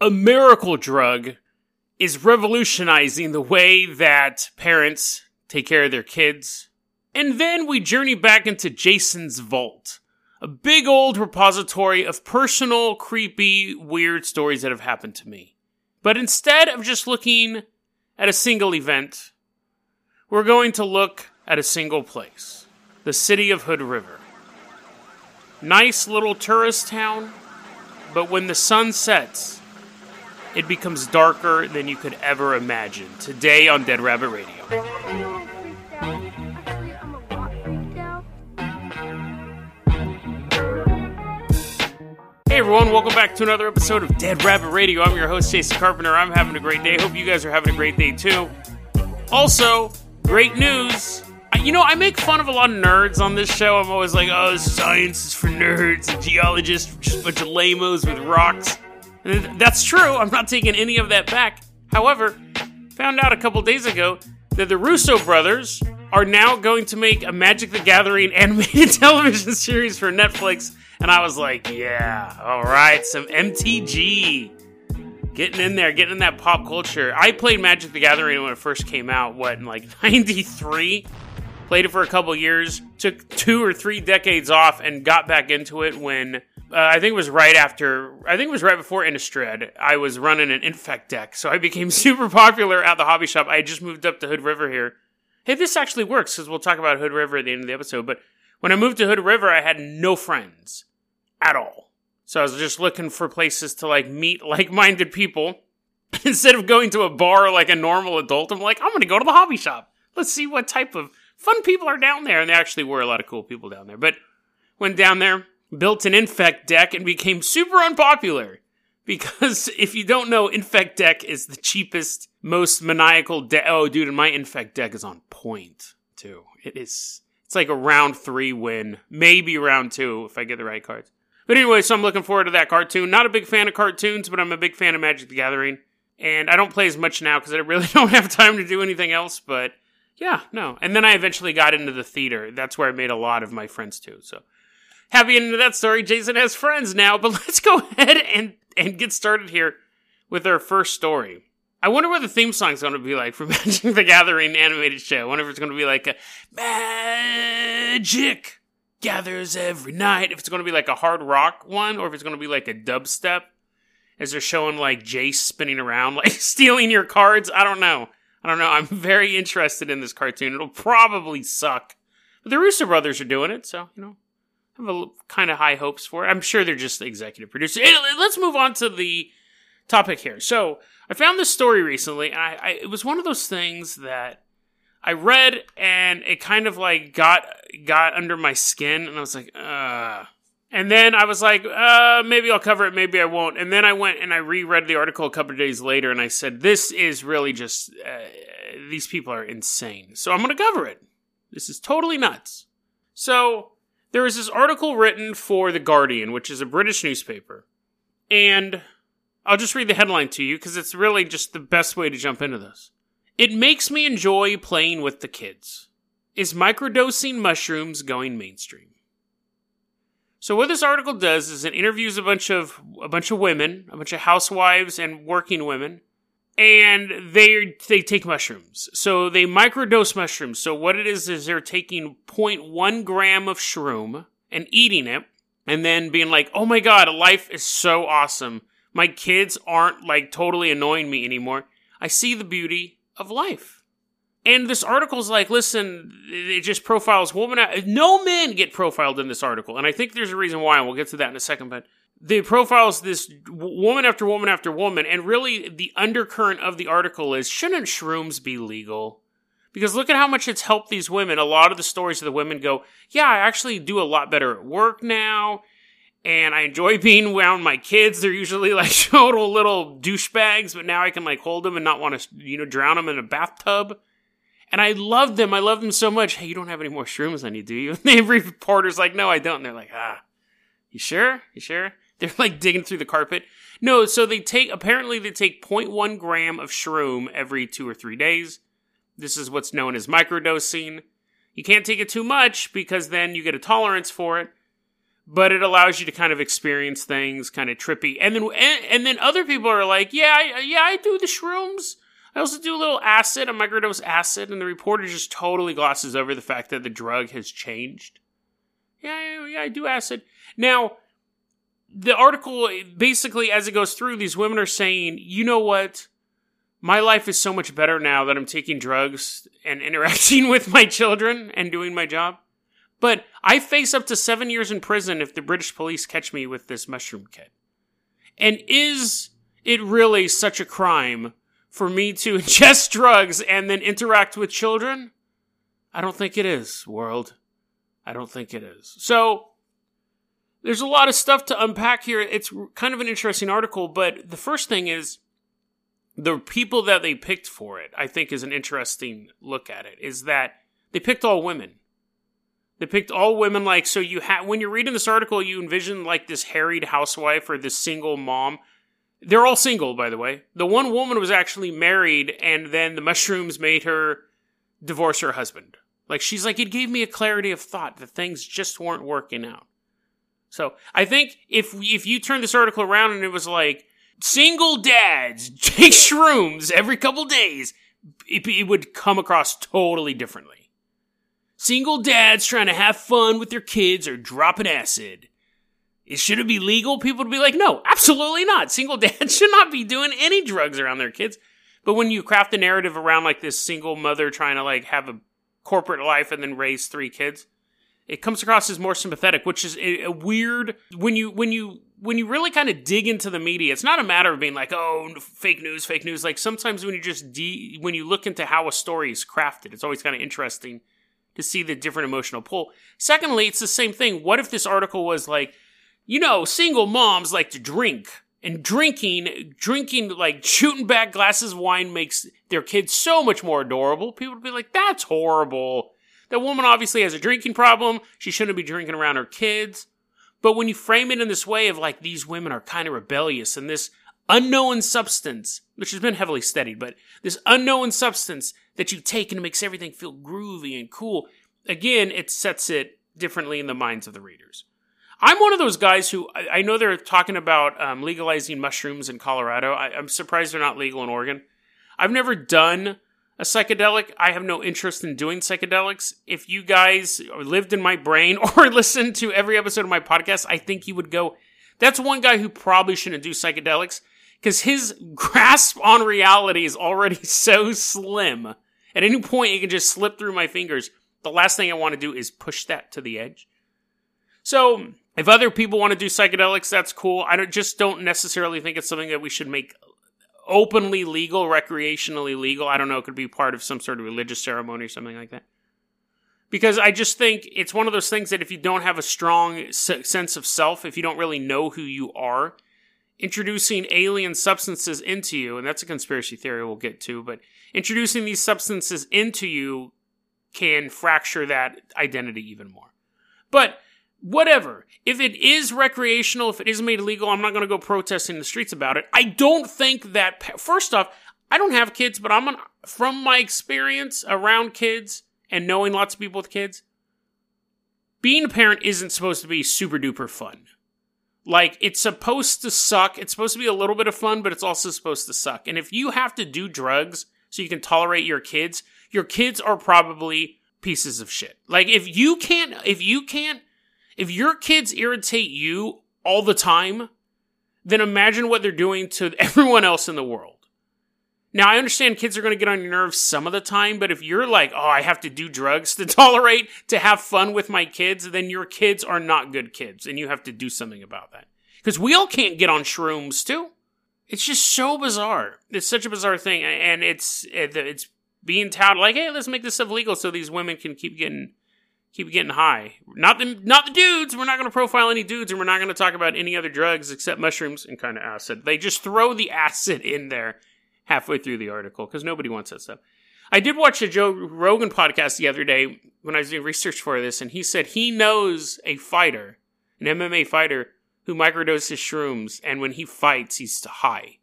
a miracle drug is revolutionizing the way that parents take care of their kids. And then we journey back into Jason's vault, a big old repository of personal, creepy, weird stories that have happened to me. But instead of just looking at a single event, we're going to look at a single place the city of Hood River. Nice little tourist town, but when the sun sets, it becomes darker than you could ever imagine. Today on Dead Rabbit Radio. Hey everyone, welcome back to another episode of Dead Rabbit Radio. I'm your host, Jason Carpenter. I'm having a great day. Hope you guys are having a great day too. Also, great news. Uh, you know, I make fun of a lot of nerds on this show. I'm always like, oh, science is for nerds, and geologists just a bunch of lamos with rocks. That's true. I'm not taking any of that back. However, found out a couple days ago that the Russo brothers are now going to make a Magic the Gathering animated television series for Netflix and I was like, yeah, all right, some MTG. Getting in there, getting in that pop culture. I played Magic the Gathering when it first came out, what, in like 93? Played it for a couple years, took two or three decades off, and got back into it when uh, I think it was right after, I think it was right before Innistrad. I was running an Infect deck, so I became super popular at the hobby shop. I just moved up to Hood River here. Hey, this actually works because we'll talk about Hood River at the end of the episode. But when I moved to Hood River, I had no friends at all. So I was just looking for places to like meet like-minded people. Instead of going to a bar like a normal adult, I'm like, I'm going to go to the hobby shop. Let's see what type of fun people are down there. And there actually were a lot of cool people down there. But went down there, built an infect deck, and became super unpopular. Because if you don't know, infect deck is the cheapest, most maniacal deck. Oh, dude, my infect deck is on point too. It is. It's like a round three win, maybe round two if I get the right cards. But anyway, so I'm looking forward to that cartoon. Not a big fan of cartoons, but I'm a big fan of Magic the Gathering. And I don't play as much now because I really don't have time to do anything else. But yeah, no. And then I eventually got into the theater. That's where I made a lot of my friends too. So happy into that story. Jason has friends now. But let's go ahead and, and get started here with our first story. I wonder what the theme song's going to be like for Magic the Gathering animated show. I wonder if it's going to be like a magic gathers every night. If it's going to be like a hard rock one, or if it's going to be like a dubstep, as they're showing like Jace spinning around, like stealing your cards. I don't know. I don't know. I'm very interested in this cartoon. It'll probably suck, but the Russo brothers are doing it, so you know, Kind of high hopes for it. I'm sure they're just executive producers. Let's move on to the topic here. So I found this story recently, and I, I it was one of those things that I read and it kind of like got got under my skin and I was like, uh and then I was like, uh, maybe I'll cover it, maybe I won't. And then I went and I reread the article a couple of days later and I said, this is really just, uh, these people are insane. So I'm going to cover it. This is totally nuts. So there was this article written for The Guardian, which is a British newspaper. And I'll just read the headline to you because it's really just the best way to jump into this. It makes me enjoy playing with the kids. Is microdosing mushrooms going mainstream? So what this article does is it interviews a bunch of a bunch of women, a bunch of housewives and working women, and they they take mushrooms. So they microdose mushrooms. So what it is is they're taking 0.1 gram of shroom and eating it, and then being like, "Oh my god, life is so awesome. My kids aren't like totally annoying me anymore. I see the beauty of life. And this article's like, listen, it just profiles women. No men get profiled in this article. And I think there's a reason why, and we'll get to that in a second. But they profiles this woman after woman after woman. And really, the undercurrent of the article is shouldn't shrooms be legal? Because look at how much it's helped these women. A lot of the stories of the women go, yeah, I actually do a lot better at work now and I enjoy being around my kids. They're usually like total little douchebags, but now I can like hold them and not want to, you know, drown them in a bathtub. And I love them. I love them so much. Hey, you don't have any more shrooms on you, do you? And every reporter's like, no, I don't. And they're like, ah, you sure? You sure? They're like digging through the carpet. No, so they take, apparently they take 0.1 gram of shroom every two or three days. This is what's known as microdosing. You can't take it too much because then you get a tolerance for it but it allows you to kind of experience things kind of trippy. And then and, and then other people are like, yeah, I, yeah, I do the shrooms. I also do a little acid, a microdose acid, and the reporter just totally glosses over the fact that the drug has changed. Yeah, yeah, I do acid. Now, the article basically, as it goes through, these women are saying, you know what? My life is so much better now that I'm taking drugs and interacting with my children and doing my job. But I face up to seven years in prison if the British police catch me with this mushroom kit. And is it really such a crime for me to ingest drugs and then interact with children? I don't think it is, world. I don't think it is. So, there's a lot of stuff to unpack here. It's kind of an interesting article, but the first thing is the people that they picked for it, I think is an interesting look at it, is that they picked all women. They picked all women like so you have when you're reading this article you envision like this harried housewife or this single mom they're all single, by the way. The one woman was actually married, and then the mushrooms made her divorce her husband. Like, she's like, it gave me a clarity of thought that things just weren't working out. So, I think if, if you turn this article around and it was like, single dads take shrooms every couple days, it, it would come across totally differently. Single dads trying to have fun with their kids or dropping acid. It should it be legal? People would be like, no, absolutely not. Single dads should not be doing any drugs around their kids. But when you craft a narrative around like this single mother trying to like have a corporate life and then raise three kids, it comes across as more sympathetic, which is a, a weird when you when you when you really kind of dig into the media. It's not a matter of being like, oh, fake news, fake news. Like sometimes when you just de- when you look into how a story is crafted, it's always kind of interesting to see the different emotional pull. Secondly, it's the same thing. What if this article was like you know, single moms like to drink. And drinking, drinking, like shooting back glasses of wine makes their kids so much more adorable. People would be like, that's horrible. That woman obviously has a drinking problem. She shouldn't be drinking around her kids. But when you frame it in this way of like, these women are kind of rebellious and this unknown substance, which has been heavily studied, but this unknown substance that you take and it makes everything feel groovy and cool, again, it sets it differently in the minds of the readers. I'm one of those guys who I, know they're talking about um, legalizing mushrooms in Colorado. I, I'm surprised they're not legal in Oregon. I've never done a psychedelic. I have no interest in doing psychedelics. If you guys lived in my brain or listened to every episode of my podcast, I think you would go, that's one guy who probably shouldn't do psychedelics because his grasp on reality is already so slim. At any point, it can just slip through my fingers. The last thing I want to do is push that to the edge. So, if other people want to do psychedelics, that's cool. I don't, just don't necessarily think it's something that we should make openly legal, recreationally legal. I don't know. It could be part of some sort of religious ceremony or something like that. Because I just think it's one of those things that if you don't have a strong sense of self, if you don't really know who you are, introducing alien substances into you, and that's a conspiracy theory we'll get to, but introducing these substances into you can fracture that identity even more. But whatever. If it is recreational, if it is made illegal, I'm not going to go protesting in the streets about it. I don't think that, first off, I don't have kids, but I'm, from my experience around kids and knowing lots of people with kids, being a parent isn't supposed to be super duper fun. Like, it's supposed to suck. It's supposed to be a little bit of fun, but it's also supposed to suck. And if you have to do drugs so you can tolerate your kids, your kids are probably pieces of shit. Like, if you can't, if you can't if your kids irritate you all the time, then imagine what they're doing to everyone else in the world. Now, I understand kids are going to get on your nerves some of the time, but if you're like, oh, I have to do drugs to tolerate, to have fun with my kids, then your kids are not good kids, and you have to do something about that. Because we all can't get on shrooms, too. It's just so bizarre. It's such a bizarre thing, and it's eh, it's being touted like, hey, let's make this stuff legal so these women can keep getting keep getting high. Not the not the dudes. We're not going to profile any dudes, and we're not going to talk about any other drugs except mushrooms and kind of acid. They just throw the acid in there halfway through the article because nobody wants that stuff. I did watch a Joe Rogan podcast the other day when I was doing research for this, and he said he knows a fighter, an MMA fighter, who microdoses shrooms, and when he fights, he's high.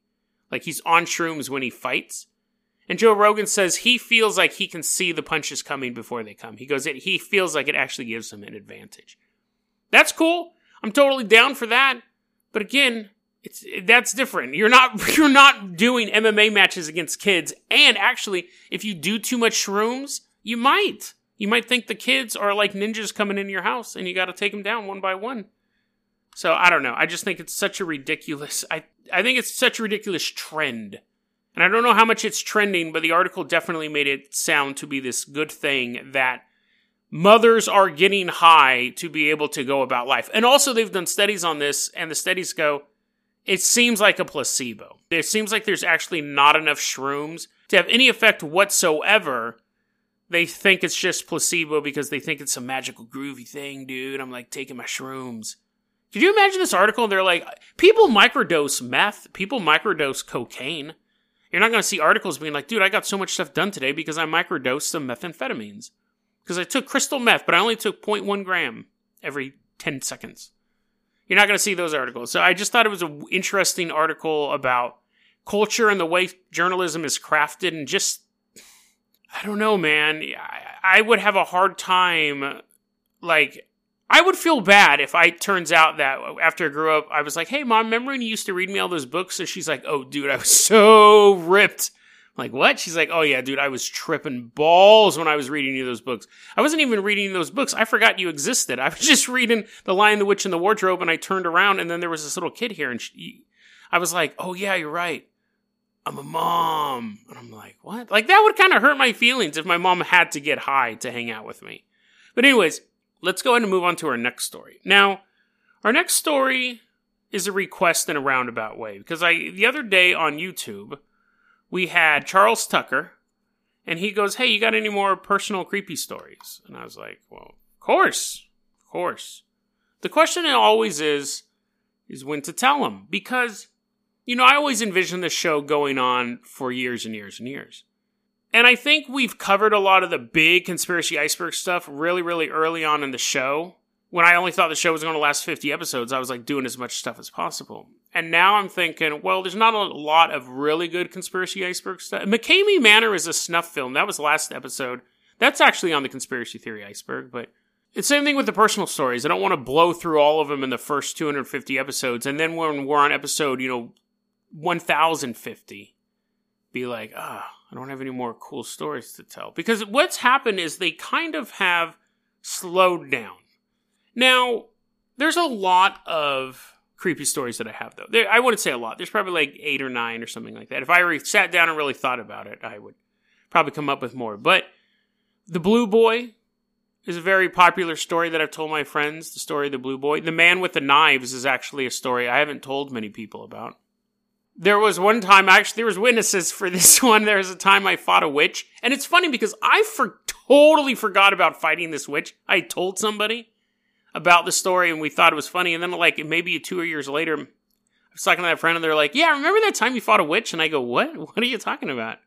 Like he's on shrooms when he fights, and Joe Rogan says he feels like he can see the punches coming before they come. He goes, he feels like it actually gives him an advantage. That's cool. I'm totally down for that. But again, it's that's different. You're not you're not doing MMA matches against kids. And actually, if you do too much shrooms, you might. You might think the kids are like ninjas coming in your house and you got to take them down one by one. So I don't know. I just think it's such a ridiculous I I think it's such a ridiculous trend. And I don't know how much it's trending, but the article definitely made it sound to be this good thing that mothers are getting high to be able to go about life. And also they've done studies on this and the studies go it seems like a placebo. It seems like there's actually not enough shrooms to have any effect whatsoever. They think it's just placebo because they think it's a magical groovy thing, dude. I'm like taking my shrooms. Could you imagine this article? They're like, people microdose meth, people microdose cocaine. You're not going to see articles being like, dude, I got so much stuff done today because I microdosed some methamphetamines. Because I took crystal meth, but I only took 0.1 gram every 10 seconds. You're not going to see those articles. So I just thought it was an interesting article about culture and the way journalism is crafted and just I don't know, man. I, would have a hard time like I would feel bad if I turns out that after I grew up, I was like, "Hey, mom, remember when you used to read me all those books?" So she's like, "Oh, dude, I was so ripped." I'm like, what? She's like, "Oh yeah, dude, I was tripping balls when I was reading you those books. I wasn't even reading those books. I forgot you existed. I was just reading The Lion, the Witch, and the Wardrobe, and I turned around, and then there was this little kid here, and she, I was like, "Oh yeah, you're right." I'm a mom. And I'm like, what? Like, that would kind of hurt my feelings if my mom had to get high to hang out with me. But, anyways, let's go ahead and move on to our next story. Now, our next story is a request in a roundabout way because I, the other day on YouTube, we had Charles Tucker and he goes, Hey, you got any more personal creepy stories? And I was like, Well, of course, of course. The question it always is, is when to tell them because you know, I always envision the show going on for years and years and years. And I think we've covered a lot of the big conspiracy iceberg stuff really, really early on in the show. When I only thought the show was going to last 50 episodes, I was like doing as much stuff as possible. And now I'm thinking, well, there's not a lot of really good conspiracy iceberg stuff. McKamey Manor is a snuff film. That was last episode. That's actually on the conspiracy theory iceberg, but it's the same thing with the personal stories. I don't want to blow through all of them in the first 250 episodes. And then when we're on episode, you know, 1050 be like, ah, oh, I don't have any more cool stories to tell. Because what's happened is they kind of have slowed down. Now, there's a lot of creepy stories that I have, though. There, I wouldn't say a lot. There's probably like eight or nine or something like that. If I re- sat down and really thought about it, I would probably come up with more. But the Blue Boy is a very popular story that I've told my friends. The story of the Blue Boy. The Man with the Knives is actually a story I haven't told many people about. There was one time, actually, there was witnesses for this one. There was a time I fought a witch, and it's funny because I for totally forgot about fighting this witch. I told somebody about the story, and we thought it was funny, and then like maybe two years later, I was talking to that friend, and they're like, "Yeah, remember that time you fought a witch?" And I go, "What? What are you talking about?"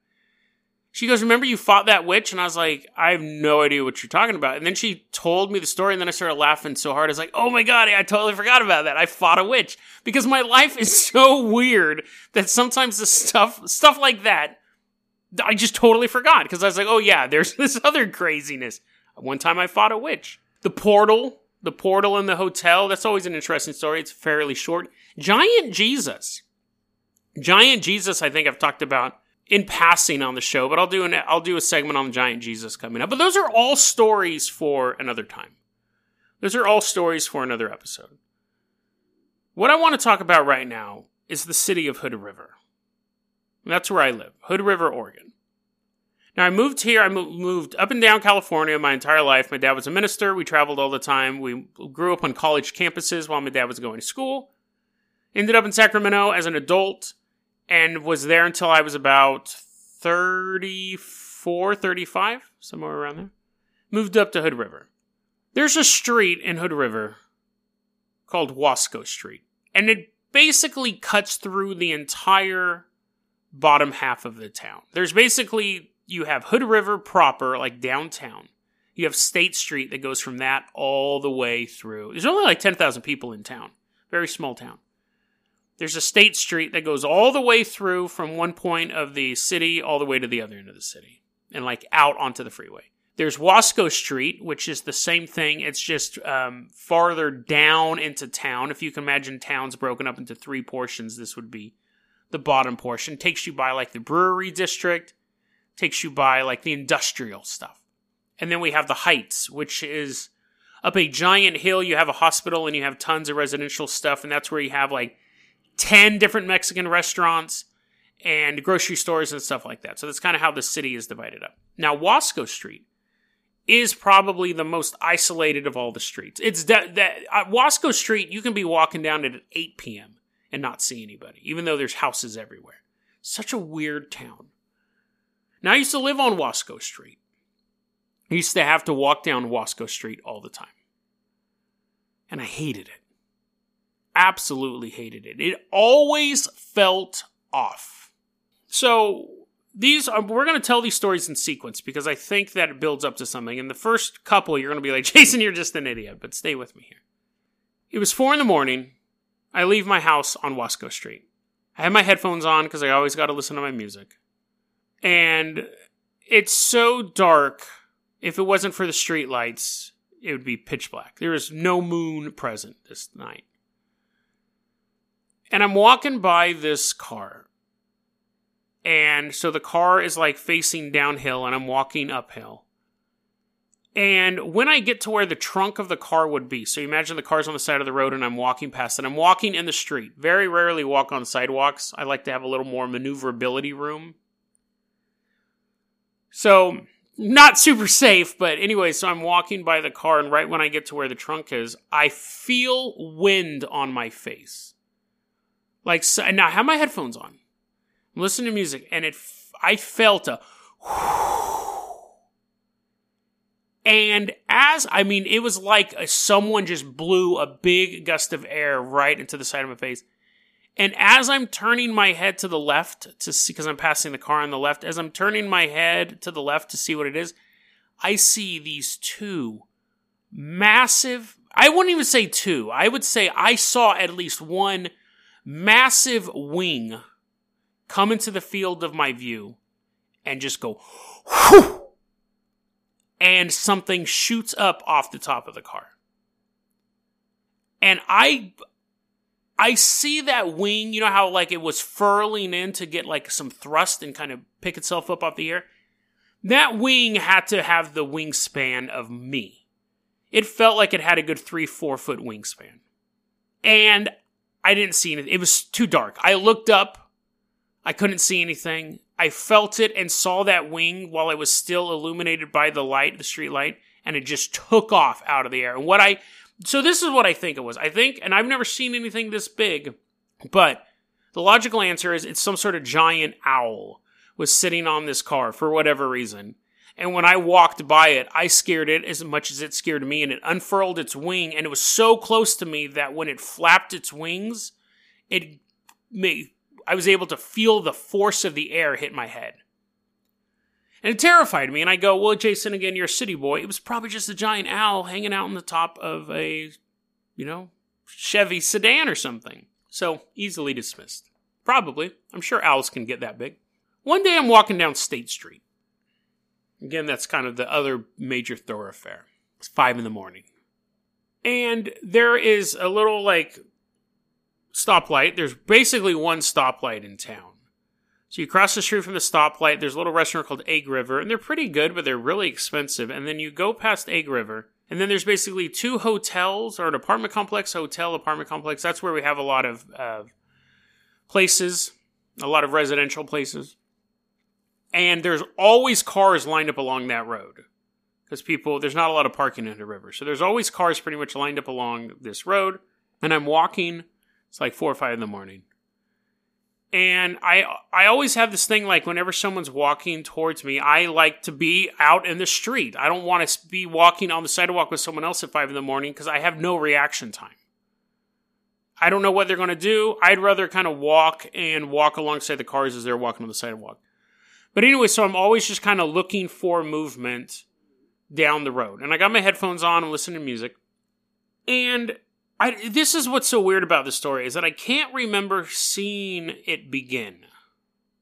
She goes, Remember you fought that witch? And I was like, I have no idea what you're talking about. And then she told me the story, and then I started laughing so hard. I was like, Oh my God, I totally forgot about that. I fought a witch. Because my life is so weird that sometimes the stuff, stuff like that, I just totally forgot. Because I was like, Oh yeah, there's this other craziness. One time I fought a witch. The portal, the portal in the hotel, that's always an interesting story. It's fairly short. Giant Jesus. Giant Jesus, I think I've talked about in passing on the show, but I'll do an I'll do a segment on the giant Jesus coming up. But those are all stories for another time. Those are all stories for another episode. What I want to talk about right now is the city of Hood River. that's where I live, Hood River, Oregon. Now I moved here. I moved up and down California my entire life. My dad was a minister. We traveled all the time. We grew up on college campuses while my dad was going to school. Ended up in Sacramento as an adult and was there until I was about 34, 35, somewhere around there. Moved up to Hood River. There's a street in Hood River called Wasco Street, and it basically cuts through the entire bottom half of the town. There's basically, you have Hood River proper, like downtown. You have State Street that goes from that all the way through. There's only like 10,000 people in town. Very small town. There's a state street that goes all the way through from one point of the city all the way to the other end of the city and like out onto the freeway. There's Wasco Street, which is the same thing. It's just um, farther down into town. If you can imagine towns broken up into three portions, this would be the bottom portion. Takes you by like the brewery district, takes you by like the industrial stuff. And then we have the Heights, which is up a giant hill. You have a hospital and you have tons of residential stuff. And that's where you have like 10 different Mexican restaurants and grocery stores and stuff like that. So that's kind of how the city is divided up. Now, Wasco Street is probably the most isolated of all the streets. It's that de- uh, Wasco Street, you can be walking down it at 8 p.m. and not see anybody, even though there's houses everywhere. Such a weird town. Now, I used to live on Wasco Street. I used to have to walk down Wasco Street all the time. And I hated it. Absolutely hated it. It always felt off. So, these are, we're going to tell these stories in sequence because I think that it builds up to something. In the first couple, you're going to be like, Jason, you're just an idiot, but stay with me here. It was four in the morning. I leave my house on Wasco Street. I have my headphones on because I always got to listen to my music. And it's so dark. If it wasn't for the street lights, it would be pitch black. There is no moon present this night. And I'm walking by this car and so the car is like facing downhill and I'm walking uphill. And when I get to where the trunk of the car would be, so you imagine the car's on the side of the road and I'm walking past it, I'm walking in the street. Very rarely walk on sidewalks. I like to have a little more maneuverability room. So, not super safe, but anyway, so I'm walking by the car, and right when I get to where the trunk is, I feel wind on my face. Like, so, now I have my headphones on. I'm listening to music, and it I felt a and as I mean, it was like someone just blew a big gust of air right into the side of my face. And as I'm turning my head to the left to see, because I'm passing the car on the left, as I'm turning my head to the left to see what it is, I see these two massive, I wouldn't even say two, I would say I saw at least one massive wing come into the field of my view and just go whew, and something shoots up off the top of the car. And I I see that wing, you know how like it was furling in to get like some thrust and kind of pick itself up off the air? That wing had to have the wingspan of me. It felt like it had a good three, four foot wingspan. And I didn't see anything. It was too dark. I looked up I couldn't see anything. I felt it and saw that wing while it was still illuminated by the light, the street light, and it just took off out of the air. And what I, so this is what I think it was. I think, and I've never seen anything this big, but the logical answer is it's some sort of giant owl was sitting on this car for whatever reason. And when I walked by it, I scared it as much as it scared me, and it unfurled its wing, and it was so close to me that when it flapped its wings, it made I was able to feel the force of the air hit my head. And it terrified me. And I go, Well, Jason, again, you're a city boy. It was probably just a giant owl hanging out on the top of a, you know, Chevy sedan or something. So easily dismissed. Probably. I'm sure owls can get that big. One day I'm walking down State Street. Again, that's kind of the other major thoroughfare. It's five in the morning. And there is a little like stoplight. There's basically one stoplight in town. So you cross the street from the stoplight. There's a little restaurant called Egg River, and they're pretty good, but they're really expensive. And then you go past Egg River, and then there's basically two hotels or an apartment complex, hotel, apartment complex. That's where we have a lot of uh, places, a lot of residential places. And there's always cars lined up along that road because people, there's not a lot of parking in the river. So there's always cars pretty much lined up along this road. And I'm walking it's like four or five in the morning. And I I always have this thing like whenever someone's walking towards me, I like to be out in the street. I don't want to be walking on the sidewalk with someone else at five in the morning because I have no reaction time. I don't know what they're going to do. I'd rather kind of walk and walk alongside the cars as they're walking on the sidewalk. But anyway, so I'm always just kind of looking for movement down the road. And I got my headphones on, I'm listening to music. And I, this is what's so weird about the story is that I can't remember seeing it begin.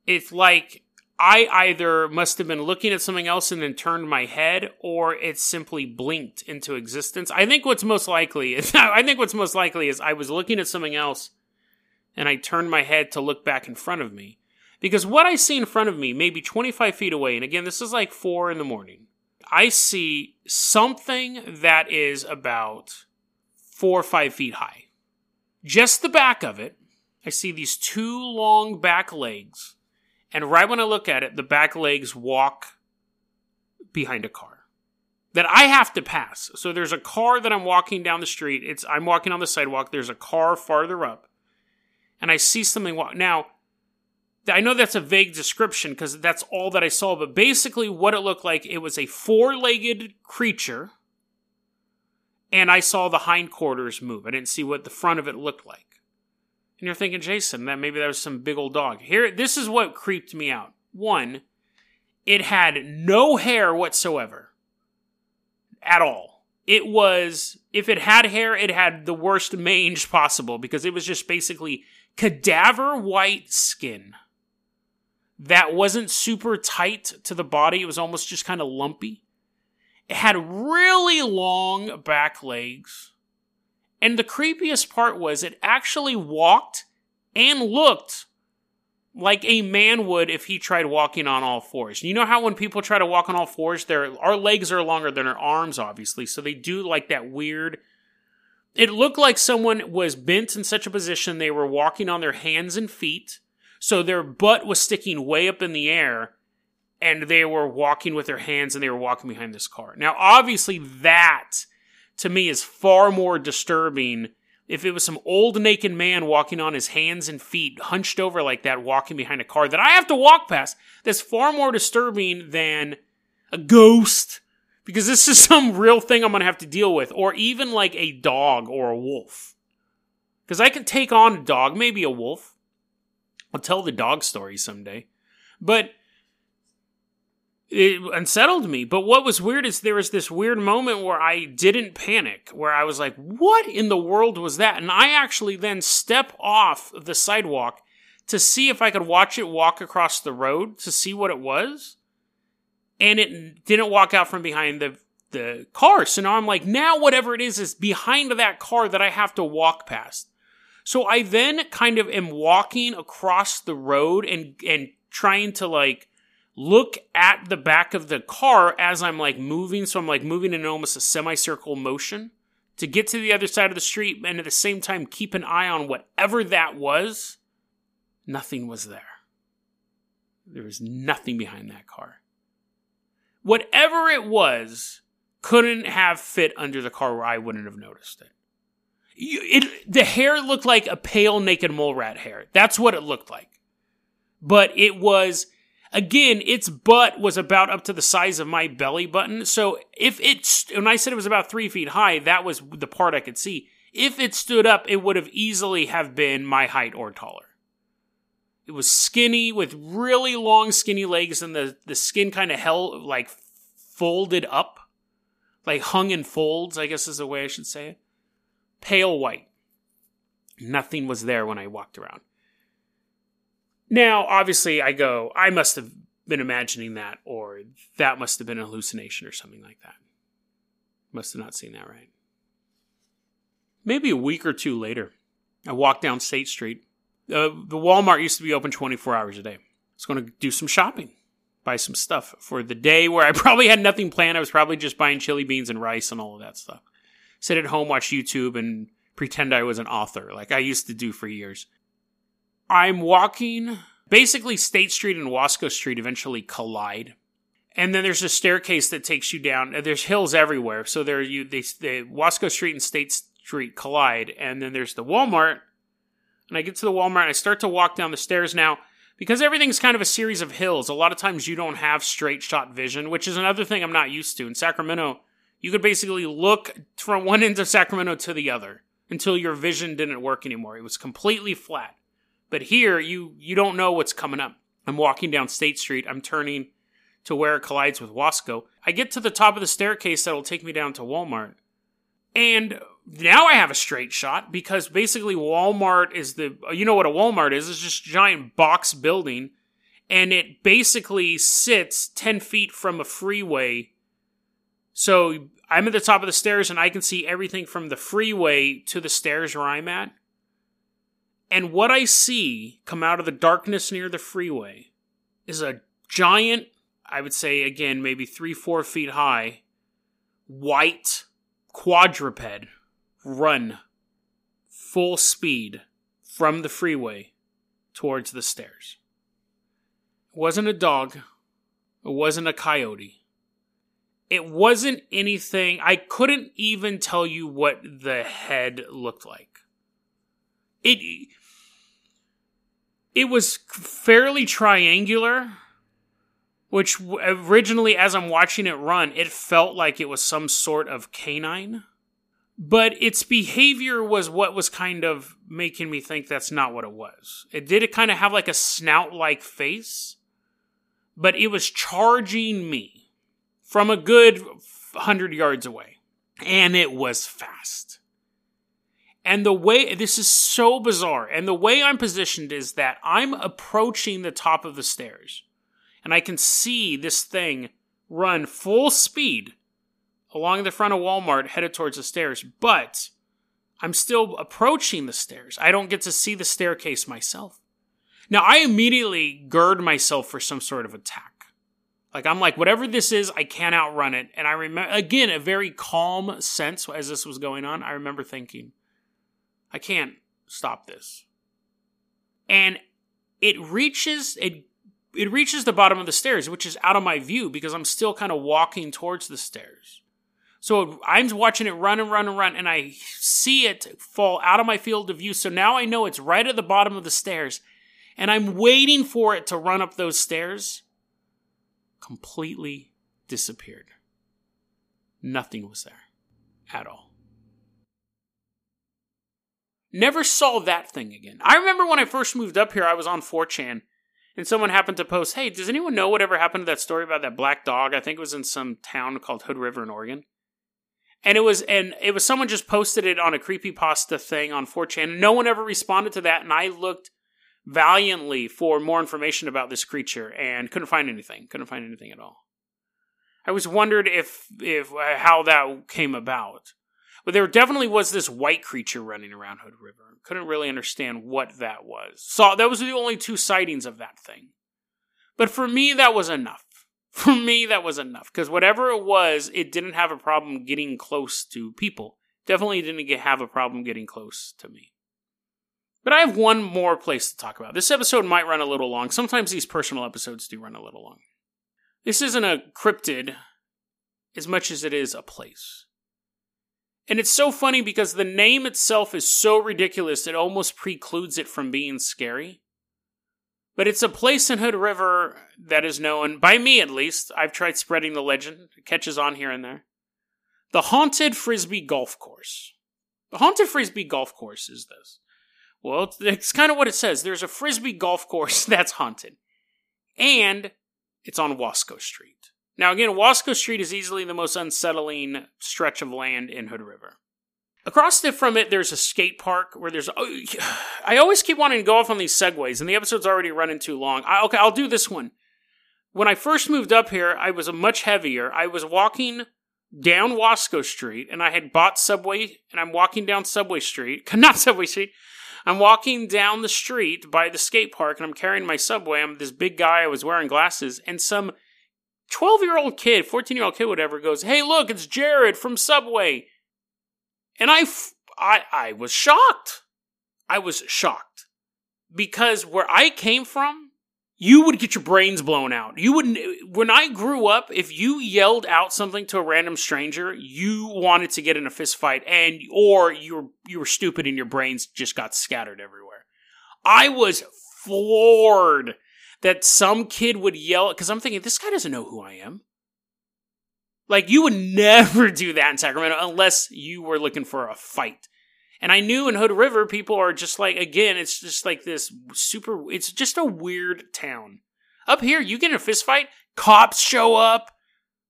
It's like I either must have been looking at something else and then turned my head, or it simply blinked into existence. I think what's most likely is I think what's most likely is I was looking at something else and I turned my head to look back in front of me. Because what I see in front of me, maybe 25 feet away, and again, this is like 4 in the morning, I see something that is about 4 or 5 feet high. Just the back of it, I see these two long back legs and right when I look at it, the back legs walk behind a car that I have to pass. So there's a car that I'm walking down the street. It's I'm walking on the sidewalk. There's a car farther up, and I see something walk. Now, I know that's a vague description because that's all that I saw. But basically, what it looked like, it was a four-legged creature, and I saw the hindquarters move. I didn't see what the front of it looked like and you're thinking, Jason, that maybe that was some big old dog. Here, this is what creeped me out. One, it had no hair whatsoever at all. It was, if it had hair, it had the worst mange possible because it was just basically cadaver white skin that wasn't super tight to the body. It was almost just kind of lumpy. It had really long back legs and the creepiest part was it actually walked and looked like a man would if he tried walking on all fours. You know how when people try to walk on all fours, their our legs are longer than our arms, obviously, so they do like that weird. It looked like someone was bent in such a position they were walking on their hands and feet, so their butt was sticking way up in the air, and they were walking with their hands and they were walking behind this car. Now, obviously, that to me is far more disturbing if it was some old naked man walking on his hands and feet, hunched over like that, walking behind a car that I have to walk past. That's far more disturbing than a ghost, because this is some real thing I'm gonna have to deal with, or even like a dog or a wolf. Because I can take on a dog, maybe a wolf. I'll tell the dog story someday. But it unsettled me. But what was weird is there was this weird moment where I didn't panic, where I was like, what in the world was that? And I actually then step off the sidewalk to see if I could watch it walk across the road to see what it was. And it didn't walk out from behind the, the car. So now I'm like, now whatever it is is behind that car that I have to walk past. So I then kind of am walking across the road and, and trying to like look at the back of the car as I'm like moving. So I'm like moving in almost a semicircle motion to get to the other side of the street and at the same time keep an eye on whatever that was. Nothing was there. There was nothing behind that car. Whatever it was couldn't have fit under the car where I wouldn't have noticed it. It, the hair looked like a pale naked mole rat hair. That's what it looked like. But it was Again, its butt was about up to the size of my belly button. So if it, when I said it was about three feet high, that was the part I could see. If it stood up, it would have easily have been my height or taller. It was skinny with really long, skinny legs, and the, the skin kind of held like folded up, like hung in folds, I guess is the way I should say it. Pale white. Nothing was there when I walked around. Now, obviously, I go, I must have been imagining that, or that must have been an hallucination or something like that. Must have not seen that right. Maybe a week or two later, I walked down State Street. Uh, the Walmart used to be open 24 hours a day. I was going to do some shopping, buy some stuff for the day where I probably had nothing planned. I was probably just buying chili beans and rice and all of that stuff. Sit at home, watch YouTube, and pretend I was an author, like I used to do for years. I'm walking. Basically, State Street and Wasco Street eventually collide. And then there's a staircase that takes you down. There's hills everywhere. So there you they, the Wasco Street and State Street collide. And then there's the Walmart. And I get to the Walmart and I start to walk down the stairs now. Because everything's kind of a series of hills, a lot of times you don't have straight shot vision, which is another thing I'm not used to. In Sacramento, you could basically look from one end of Sacramento to the other until your vision didn't work anymore. It was completely flat. But here, you you don't know what's coming up. I'm walking down State Street. I'm turning to where it collides with Wasco. I get to the top of the staircase that'll take me down to Walmart. And now I have a straight shot because basically Walmart is the you know what a Walmart is? It's just giant box building and it basically sits 10 feet from a freeway. So I'm at the top of the stairs and I can see everything from the freeway to the stairs where I'm at. And what I see come out of the darkness near the freeway is a giant, I would say again, maybe three, four feet high, white quadruped run full speed from the freeway towards the stairs. It wasn't a dog. It wasn't a coyote. It wasn't anything. I couldn't even tell you what the head looked like. It it was fairly triangular, which originally, as I'm watching it run, it felt like it was some sort of canine. But its behavior was what was kind of making me think that's not what it was. It did kind of have like a snout like face, but it was charging me from a good 100 yards away. And it was fast. And the way, this is so bizarre. And the way I'm positioned is that I'm approaching the top of the stairs. And I can see this thing run full speed along the front of Walmart headed towards the stairs. But I'm still approaching the stairs. I don't get to see the staircase myself. Now, I immediately gird myself for some sort of attack. Like, I'm like, whatever this is, I can't outrun it. And I remember, again, a very calm sense as this was going on. I remember thinking, I can't stop this. And it reaches, it, it reaches the bottom of the stairs, which is out of my view because I'm still kind of walking towards the stairs. So I'm watching it run and run and run, and I see it fall out of my field of view. So now I know it's right at the bottom of the stairs, and I'm waiting for it to run up those stairs. Completely disappeared. Nothing was there at all. Never saw that thing again. I remember when I first moved up here, I was on 4chan, and someone happened to post, Hey, does anyone know whatever happened to that story about that black dog? I think it was in some town called Hood River in Oregon and it was and it was someone just posted it on a creepy pasta thing on 4chan. No one ever responded to that, and I looked valiantly for more information about this creature and couldn't find anything. Couldn't find anything at all. I was wondered if if uh, how that came about. But there definitely was this white creature running around Hood River. Couldn't really understand what that was. Saw that was the only two sightings of that thing. But for me, that was enough for me, that was enough because whatever it was, it didn't have a problem getting close to people. Definitely didn't get, have a problem getting close to me. But I have one more place to talk about. This episode might run a little long. Sometimes these personal episodes do run a little long. This isn't a cryptid as much as it is a place. And it's so funny because the name itself is so ridiculous, it almost precludes it from being scary. But it's a place in Hood River that is known, by me at least. I've tried spreading the legend, it catches on here and there. The Haunted Frisbee Golf Course. The Haunted Frisbee Golf Course is this. Well, it's, kind of what it says. There's a Frisbee golf course that's haunted. And it's on Wasco Street. Now, again, Wasco Street is easily the most unsettling stretch of land in Hood River. Across it from it, there's a skate park where there's. Oh, I always keep wanting to go off on these segues, and the episode's already running too long. I, okay, I'll do this one. When I first moved up here, I was much heavier. I was walking down Wasco Street, and I had bought Subway, and I'm walking down Subway Street, not Subway Street. I'm walking down the street by the skate park, and I'm carrying my Subway. I'm this big guy. I was wearing glasses, and some 12 year old kid, 14 year old kid, whatever, goes, Hey, look, it's Jared from Subway. And I, I, I was shocked. I was shocked because where I came from, you would get your brains blown out. You wouldn't. When I grew up, if you yelled out something to a random stranger, you wanted to get in a fist fight, and or you were you were stupid and your brains just got scattered everywhere. I was floored that some kid would yell because I'm thinking this guy doesn't know who I am. Like you would never do that in Sacramento unless you were looking for a fight. And I knew in Hood River, people are just like, again, it's just like this super, it's just a weird town. Up here, you get in a fist fight, cops show up.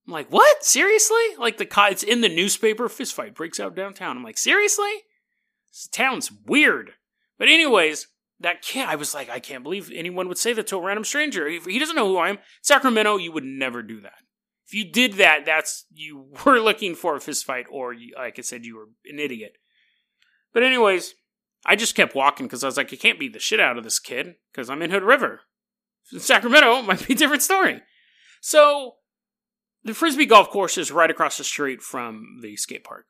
I'm like, what? Seriously? Like the co- it's in the newspaper, fist fight breaks out downtown. I'm like, seriously? This town's weird. But anyways, that kid, I was like, I can't believe anyone would say that to a random stranger. If he doesn't know who I am. Sacramento, you would never do that. If you did that, that's you were looking for a fist fight, or you, like I said, you were an idiot. But anyways, I just kept walking because I was like, I can't beat the shit out of this kid because I'm in Hood River. In Sacramento, might be a different story. So the frisbee golf course is right across the street from the skate park.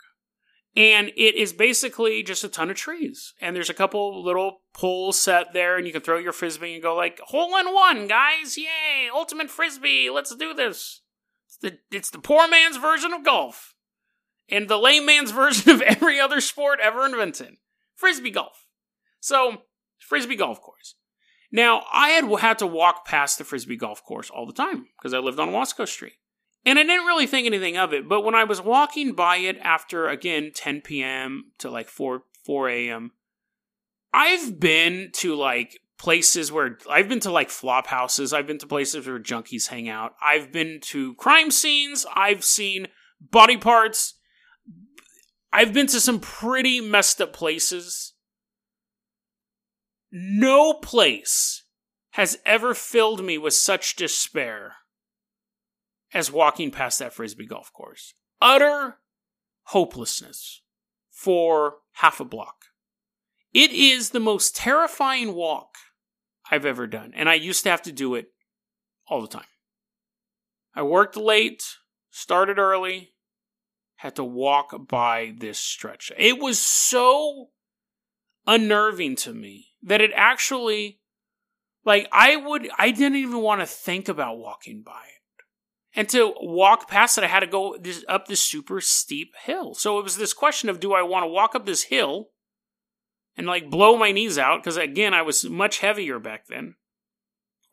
And it is basically just a ton of trees. And there's a couple little poles set there, and you can throw your frisbee and go like, hole in one, guys! Yay! Ultimate frisbee! Let's do this! It's the, it's the poor man's version of golf. And the layman's version of every other sport ever invented. Frisbee golf. So, frisbee golf course. Now, I had had to walk past the frisbee golf course all the time because I lived on Wasco Street. And I didn't really think anything of it, but when I was walking by it after again 10 p.m. to like 4 4 a.m., I've been to like places where I've been to like flop houses, I've been to places where junkies hang out, I've been to crime scenes, I've seen body parts, I've been to some pretty messed up places. No place has ever filled me with such despair as walking past that frisbee golf course. Utter hopelessness for half a block. It is the most terrifying walk I've ever done, and I used to have to do it all the time. I worked late, started early, had to walk by this stretch. It was so unnerving to me that it actually, like, I would, I didn't even want to think about walking by it. And to walk past it, I had to go this, up this super steep hill. So it was this question of do I want to walk up this hill and like blow my knees out? Because again, I was much heavier back then.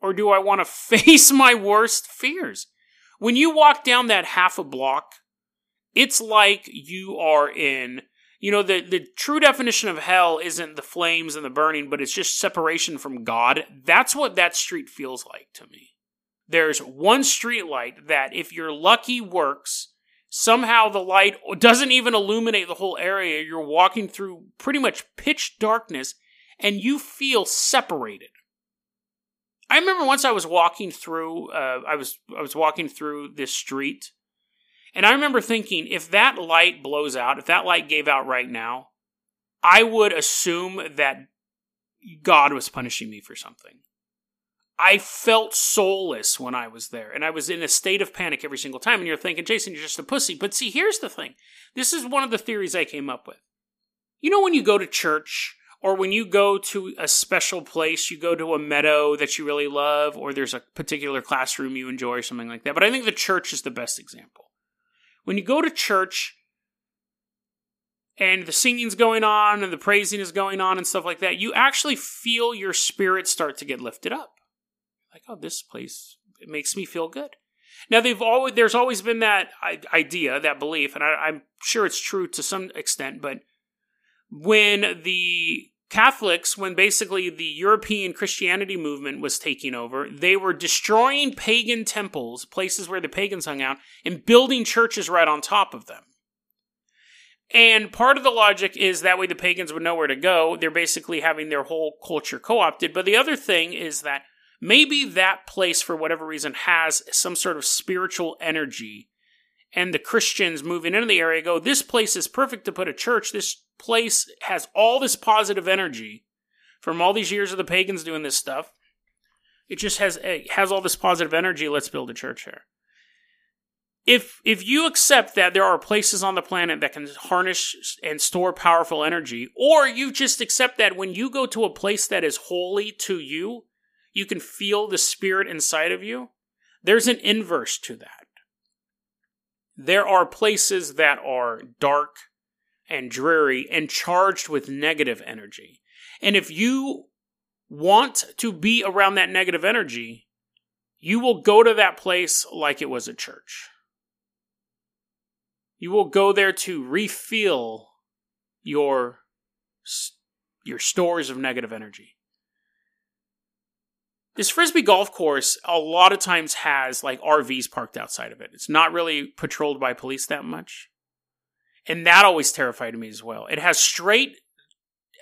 Or do I want to face my worst fears? When you walk down that half a block, it's like you are in, you know, the, the true definition of hell isn't the flames and the burning, but it's just separation from God. That's what that street feels like to me. There's one street light that, if you're lucky, works. Somehow the light doesn't even illuminate the whole area. You're walking through pretty much pitch darkness and you feel separated. I remember once I was walking through, uh, I was I was walking through this street, and I remember thinking, if that light blows out, if that light gave out right now, I would assume that God was punishing me for something. I felt soulless when I was there, and I was in a state of panic every single time. And you're thinking, Jason, you're just a pussy. But see, here's the thing this is one of the theories I came up with. You know, when you go to church, or when you go to a special place, you go to a meadow that you really love, or there's a particular classroom you enjoy, or something like that. But I think the church is the best example. When you go to church, and the singing's going on and the praising is going on and stuff like that, you actually feel your spirit start to get lifted up like, oh, this place it makes me feel good. Now they've always there's always been that idea, that belief, and I, I'm sure it's true to some extent. But when the Catholics, when basically the European Christianity movement was taking over, they were destroying pagan temples, places where the pagans hung out, and building churches right on top of them. And part of the logic is that way the pagans would know where to go. They're basically having their whole culture co opted. But the other thing is that maybe that place, for whatever reason, has some sort of spiritual energy. And the Christians moving into the area go, This place is perfect to put a church. This place has all this positive energy from all these years of the pagans doing this stuff. It just has it has all this positive energy. Let's build a church here. If if you accept that there are places on the planet that can harness and store powerful energy, or you just accept that when you go to a place that is holy to you, you can feel the spirit inside of you. There's an inverse to that. There are places that are dark and dreary and charged with negative energy. And if you want to be around that negative energy, you will go to that place like it was a church. You will go there to refill your your stores of negative energy this frisbee golf course a lot of times has like RVs parked outside of it. It's not really patrolled by police that much. And that always terrified me as well. It has straight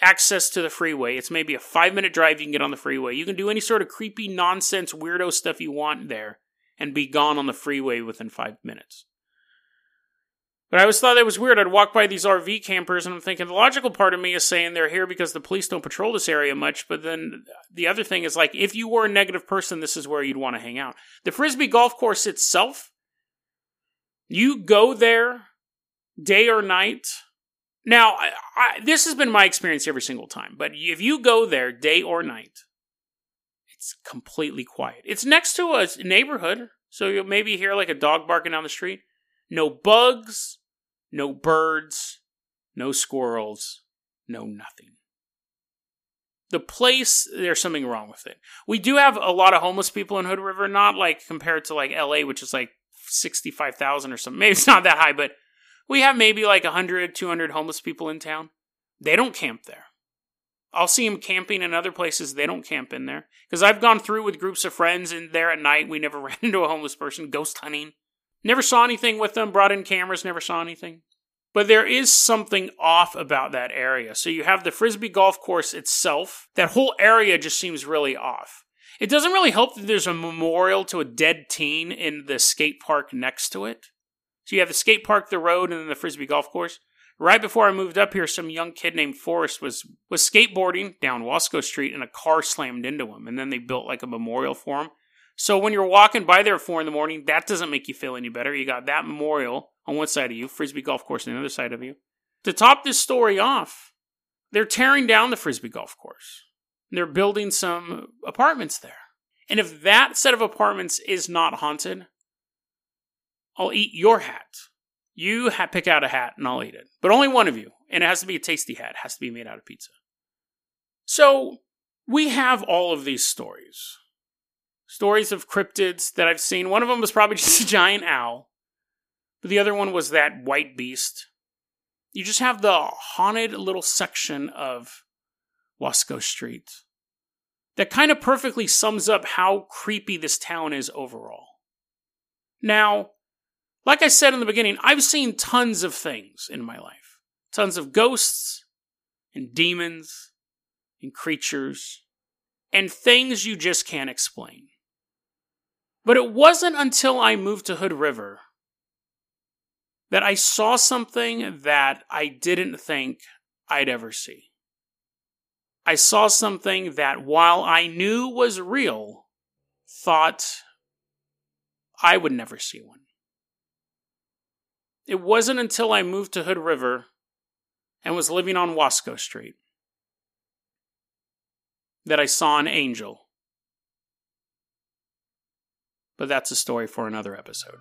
access to the freeway. It's maybe a five minute drive you can get on the freeway. You can do any sort of creepy nonsense, weirdo stuff you want there and be gone on the freeway within five minutes. But I always thought that was weird. I'd walk by these RV campers and I'm thinking the logical part of me is saying they're here because the police don't patrol this area much. But then the other thing is like, if you were a negative person, this is where you'd want to hang out. The Frisbee golf course itself, you go there day or night. Now, I, I, this has been my experience every single time, but if you go there day or night, it's completely quiet. It's next to a neighborhood, so you'll maybe hear like a dog barking down the street. No bugs, no birds, no squirrels, no nothing. The place, there's something wrong with it. We do have a lot of homeless people in Hood River, not like compared to like LA, which is like 65,000 or something. Maybe it's not that high, but we have maybe like 100, 200 homeless people in town. They don't camp there. I'll see them camping in other places. They don't camp in there. Because I've gone through with groups of friends and there at night. We never ran into a homeless person ghost hunting. Never saw anything with them, brought in cameras, never saw anything. But there is something off about that area. So you have the Frisbee golf course itself. That whole area just seems really off. It doesn't really help that there's a memorial to a dead teen in the skate park next to it. So you have the skate park, the road, and then the Frisbee golf course. Right before I moved up here, some young kid named Forrest was was skateboarding down Wasco Street and a car slammed into him. And then they built like a memorial for him. So when you're walking by there at four in the morning, that doesn't make you feel any better. You got that memorial on one side of you, Frisbee Golf Course on the other side of you. To top this story off, they're tearing down the Frisbee Golf Course. They're building some apartments there. And if that set of apartments is not haunted, I'll eat your hat. You ha- pick out a hat and I'll eat it. But only one of you. And it has to be a tasty hat. It has to be made out of pizza. So we have all of these stories stories of cryptids that I've seen. One of them was probably just a giant owl, but the other one was that white beast. You just have the haunted little section of Wasco Street that kind of perfectly sums up how creepy this town is overall. Now, like I said in the beginning, I've seen tons of things in my life tons of ghosts and demons and creatures and things you just can't explain. But it wasn't until I moved to Hood River that I saw something that I didn't think I'd ever see. I saw something that, while I knew was real, thought I would never see one. It wasn't until I moved to Hood River and was living on Wasco Street that I saw an angel but that's a story for another episode.